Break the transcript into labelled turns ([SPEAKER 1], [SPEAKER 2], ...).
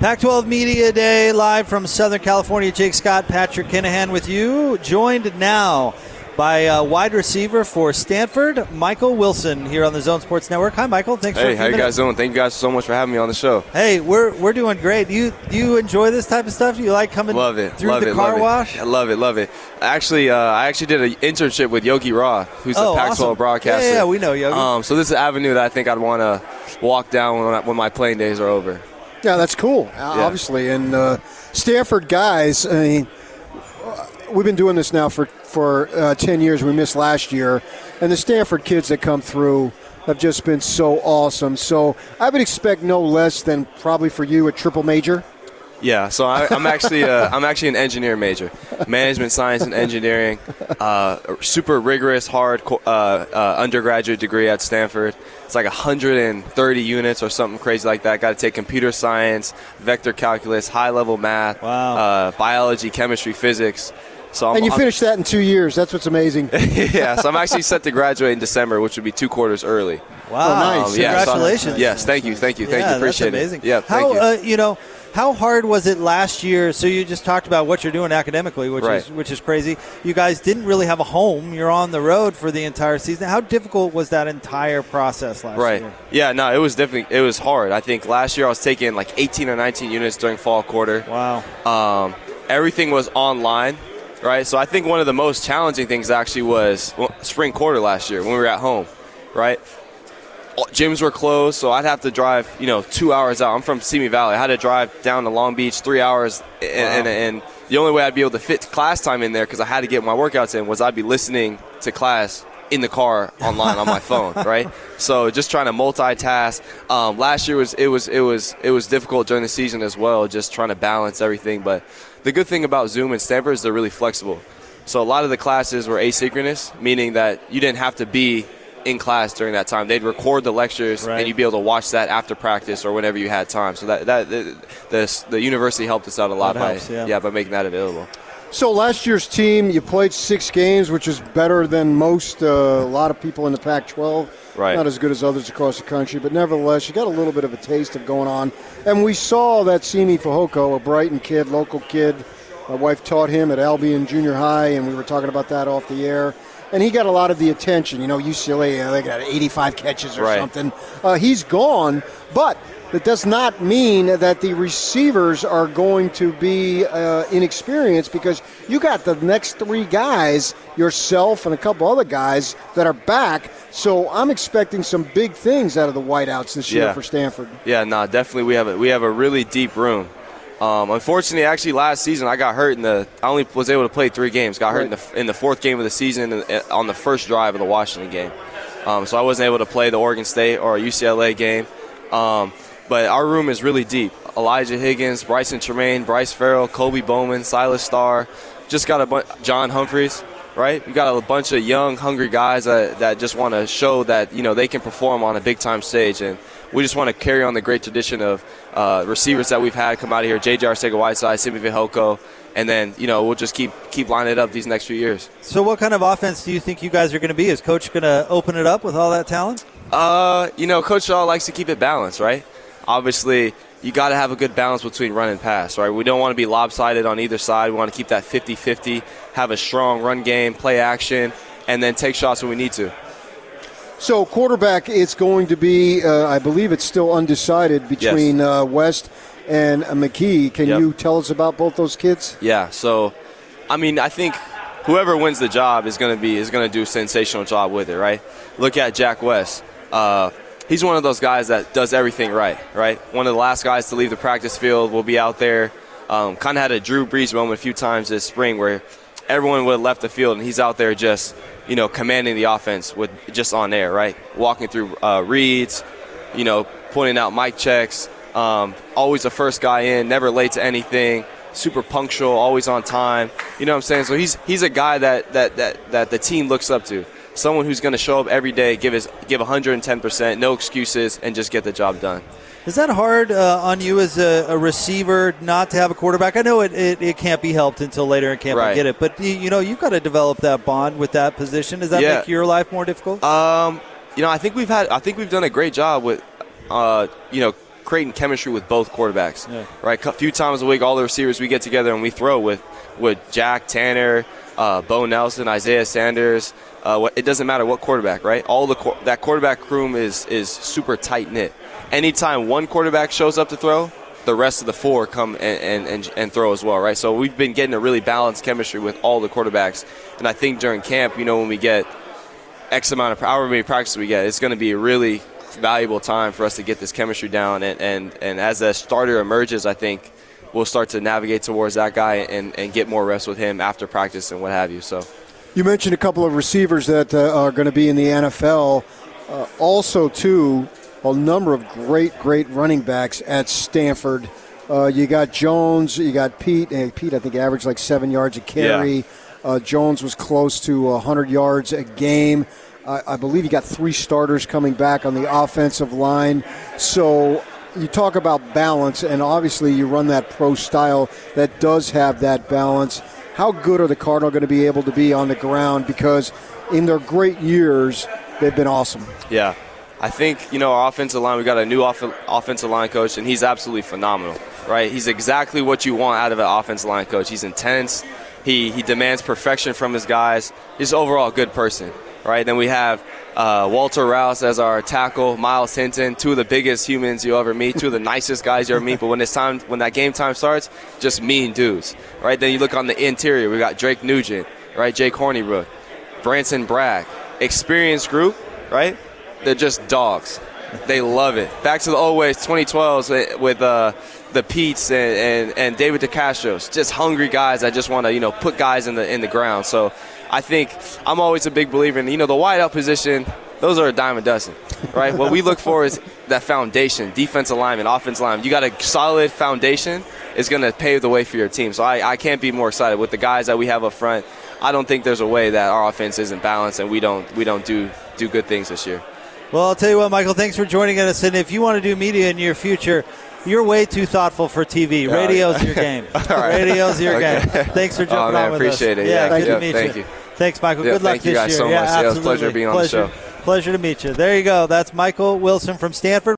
[SPEAKER 1] Pac 12 Media Day live from Southern California. Jake Scott, Patrick Kinahan with you. Joined now by uh, wide receiver for Stanford, Michael Wilson, here on the Zone Sports Network. Hi, Michael. Thanks
[SPEAKER 2] hey,
[SPEAKER 1] for
[SPEAKER 2] how you guys doing? Thank you guys so much for having me on the show.
[SPEAKER 1] Hey, we're we're doing great. Do you do you enjoy this type of stuff? Do you like coming
[SPEAKER 2] love it,
[SPEAKER 1] through
[SPEAKER 2] love
[SPEAKER 1] the
[SPEAKER 2] it,
[SPEAKER 1] car
[SPEAKER 2] love
[SPEAKER 1] wash?
[SPEAKER 2] It. I love it, love it. Actually, uh, I actually did an internship with Yogi Roth, who's
[SPEAKER 1] Oh,
[SPEAKER 2] a Pac-12
[SPEAKER 1] awesome.
[SPEAKER 2] broadcaster.
[SPEAKER 1] Yeah, yeah, we know Yogi.
[SPEAKER 2] Um, so this is an avenue that I think I'd want to walk down when, I, when my playing days are over.
[SPEAKER 3] Yeah, that's cool. uh, Obviously, and uh, Stanford guys. I mean, we've been doing this now for for uh, ten years. We missed last year, and the Stanford kids that come through have just been so awesome. So I would expect no less than probably for you a triple major.
[SPEAKER 2] Yeah, so I, I'm actually uh, I'm actually an engineering major, management science and engineering. Uh, super rigorous, hard uh, uh, undergraduate degree at Stanford. It's like 130 units or something crazy like that. Got to take computer science, vector calculus, high level math,
[SPEAKER 1] Wow.
[SPEAKER 2] uh, biology, chemistry, physics. So I'm,
[SPEAKER 3] and you
[SPEAKER 2] I'm-
[SPEAKER 3] finished that in two years. That's what's amazing.
[SPEAKER 2] yeah, so I'm actually set to graduate in December, which would be two quarters early.
[SPEAKER 1] Wow!
[SPEAKER 3] nice.
[SPEAKER 2] Um, yeah, so-
[SPEAKER 1] Congratulations.
[SPEAKER 2] yes, thank you, thank you, thank
[SPEAKER 1] yeah,
[SPEAKER 2] you. Appreciate
[SPEAKER 1] that's amazing.
[SPEAKER 2] it. Yeah, thank
[SPEAKER 1] how
[SPEAKER 2] you.
[SPEAKER 1] Uh, you know how hard was it last year? So you just talked about what you're doing academically, which
[SPEAKER 2] Right.
[SPEAKER 1] is which is crazy. You guys didn't really have a home. You're on the road for the entire season. How difficult was that entire process last
[SPEAKER 2] Right.
[SPEAKER 1] year?
[SPEAKER 2] Yeah, no, it was definitely it was hard. I think last year I was taking like 18 or 19 units during fall quarter.
[SPEAKER 1] Wow.
[SPEAKER 2] Um, everything was online, right? So I think one of the most challenging things actually was spring quarter last year when we were at home, right? Gyms were closed, so I'd have to drive, you know, two hours out. I'm from Simi Valley. I had to drive down to Long Beach three hours, and, and, and the only way I'd be able to fit class time in there because I had to get my workouts in was I'd be listening to class in the car online on my phone, right? So just trying to multitask. Um, last year was it was it was it was difficult during the season as well, just trying to balance everything. But the good thing about Zoom and Stanford is they're really flexible. So a lot of the classes were asynchronous, meaning that you didn't have to be in class during that time. They'd record the lectures,
[SPEAKER 1] Right.
[SPEAKER 2] and you'd be able to watch that after practice or whenever you had time. So that that the the, the university helped us out a lot
[SPEAKER 1] That
[SPEAKER 2] by
[SPEAKER 1] helps, yeah.
[SPEAKER 2] by making that available.
[SPEAKER 3] So last year's team, you played six games, which is better than most. Uh, a lot of people in the Pac-12,
[SPEAKER 2] Right.
[SPEAKER 3] not as good as others across the country, but nevertheless, you got a little bit of a taste of going on. And we saw that Simi Fehoko, a Brighton kid, local kid. My wife taught him at Albion Junior High, and we were talking about that off the air. And he got a lot of the attention. You know, UCLA, uh, they got 85 catches or
[SPEAKER 2] Right.
[SPEAKER 3] something. Uh, he's gone, but that does not mean that the receivers are going to be uh, inexperienced because you got the next three guys, yourself and a couple other guys that are back. So I'm expecting some big things out of the wideouts this year for Stanford.
[SPEAKER 2] Yeah, no, definitely we have a, we have a really deep room. Um, unfortunately, actually, last season I got hurt in the. I only was able to play three games. Got hurt in the in the fourth game of the season on the first drive of the Washington game. Um, so I wasn't able to play the Oregon State or UCLA game. Um, but our room is really deep. Elijah Higgins, Brycen Tremayne, Bryce Farrell, Kobe Bowman, Silas Starr. Just got a bunch. John Humphreys. Right, we got a bunch of young, hungry guys that, that just want to show that you know they can perform on a big time stage, and we just want to carry on the great tradition of uh, receivers that we've had come out of here: J.J. Arcega-Whiteside, Simi Fehoko, and then you know we'll just keep keep lining it up these next few years.
[SPEAKER 1] So, what kind of offense do you think you guys are going to be? Is Coach going to open it up with all that talent?
[SPEAKER 2] Uh, you know, Coach Shaw likes to keep it balanced, right? Obviously, you got to have a good balance between run and pass, right? We don't want to be lopsided on either side. We want to keep that 50 50, have a strong run game, play action, and then take shots when we need to.
[SPEAKER 3] So quarterback, it's going to be, uh, I believe it's still undecided between uh, West and uh, McKee. Can
[SPEAKER 2] Yep.
[SPEAKER 3] you tell us about both those kids?
[SPEAKER 2] Yeah, so I mean, I think whoever wins the job is going to be is going to do a sensational job with it, right? Look at Jack West. Uh, he's one of those guys that does everything right, right? One of the last guys to leave the practice field will be out there. Um, kind of had a Drew Brees moment a few times this spring where everyone would have left the field and he's out there just you know commanding the offense with just on air, right? Walking through uh, reads, you know, pointing out mic checks. Um, always the first guy in, never late to anything. Super punctual, always on time. You know what I'm saying? So he's he's a guy that that that, that the team looks up to. Someone who's going to show up every day, give his give 110 percent, no excuses, and just get the job done.
[SPEAKER 1] Is that hard uh, on you as a, a receiver not to have a quarterback? I know it, it, it can't be helped until later in camp
[SPEAKER 2] Right.
[SPEAKER 1] get it, but you, you know you've got to develop that bond with that position. Does that
[SPEAKER 2] Yeah.
[SPEAKER 1] make your life more difficult?
[SPEAKER 2] Um, you know, I think we've had, I think we've done a great job with, uh, you know, creating chemistry with both quarterbacks. Yeah. Right, a few times a week, all the receivers we get together and we throw with with Jack Tanner, uh, Bo Nelson, Isaiah Sanders. Uh, it doesn't matter what quarterback, right? All the that quarterback room is is super tight knit. Anytime one quarterback shows up to throw, the rest of the four come and, and, and, throw as well, right? So we've been getting a really balanced chemistry with all the quarterbacks. And I think during camp, you know, when we get X amount of however many practices we get, it's going to be a really valuable time for us to get this chemistry down. And, and, and as the starter emerges, I think we'll start to navigate towards that guy and, and get more reps with him after practice and what have you. So,
[SPEAKER 3] you mentioned a couple of receivers that uh, are going to be in the NFL. Uh, also, too, a number of great, great running backs at Stanford. Uh, you got Jones, you got Peat. And Peat, I think, averaged like seven yards a carry. Yeah. Uh, Jones was close to 100 yards a game. I, I believe you got three starters coming back on the offensive line. So you talk about balance, and obviously you run that pro style that does have that balance. How good are the Cardinal going to be able to be on the ground? Because in their great years, they've been awesome.
[SPEAKER 2] Yeah, I think you know our offensive line. We got a new off- offensive line coach, and he's absolutely phenomenal. Right? He's exactly what you want out of an offensive line coach. He's intense. He he demands perfection from his guys. He's overall a good person. Right? Then we have uh, Walter Rouse as our tackle, Myles Hinton, two of the biggest humans you ever meet, two of the nicest guys you ever meet. But when it's time, when that game time starts, just mean dudes. Right? Then you look on the interior. We got Drake Nugent, right? Jake Hornibrook, Branson Bragg, experienced group, right? they're just dogs. They love it. Back to the old ways, 2012 with uh, the Pete's and, and, and David DeCastros, just hungry guys that just want to you know put guys in the in the ground. So I think I'm always a big believer in you know the wideout position. Those are a dime a dozen, right? what we look for is that foundation, defensive alignment, offense lineman. You got a solid foundation is going to pave the way for your team. So I, I can't be more excited with the guys that we have up front. I don't think there's a way that our offense isn't balanced and we don't we don't do do good things this year.
[SPEAKER 1] Well, I'll tell you what, Michael, thanks for joining us. And if you want to do media in your future, you're way too thoughtful for TV. Oh, Radio's your game. Radio's your okay. game. Thanks for oh, jumping
[SPEAKER 2] oh, man,
[SPEAKER 1] on with
[SPEAKER 2] appreciate
[SPEAKER 1] us.
[SPEAKER 2] it. Yeah,
[SPEAKER 1] yeah good
[SPEAKER 2] to
[SPEAKER 1] meet
[SPEAKER 2] thank
[SPEAKER 1] you.
[SPEAKER 2] you.
[SPEAKER 1] Thanks, Michael.
[SPEAKER 2] Yeah,
[SPEAKER 1] good luck
[SPEAKER 2] thank you
[SPEAKER 1] this
[SPEAKER 2] guys
[SPEAKER 1] year.
[SPEAKER 2] so
[SPEAKER 1] yeah,
[SPEAKER 2] much.
[SPEAKER 1] absolutely.
[SPEAKER 2] Yeah, it was a pleasure being on
[SPEAKER 1] pleasure,
[SPEAKER 2] the show.
[SPEAKER 1] Pleasure to meet you. There you go. That's Michael Wilson from Stanford.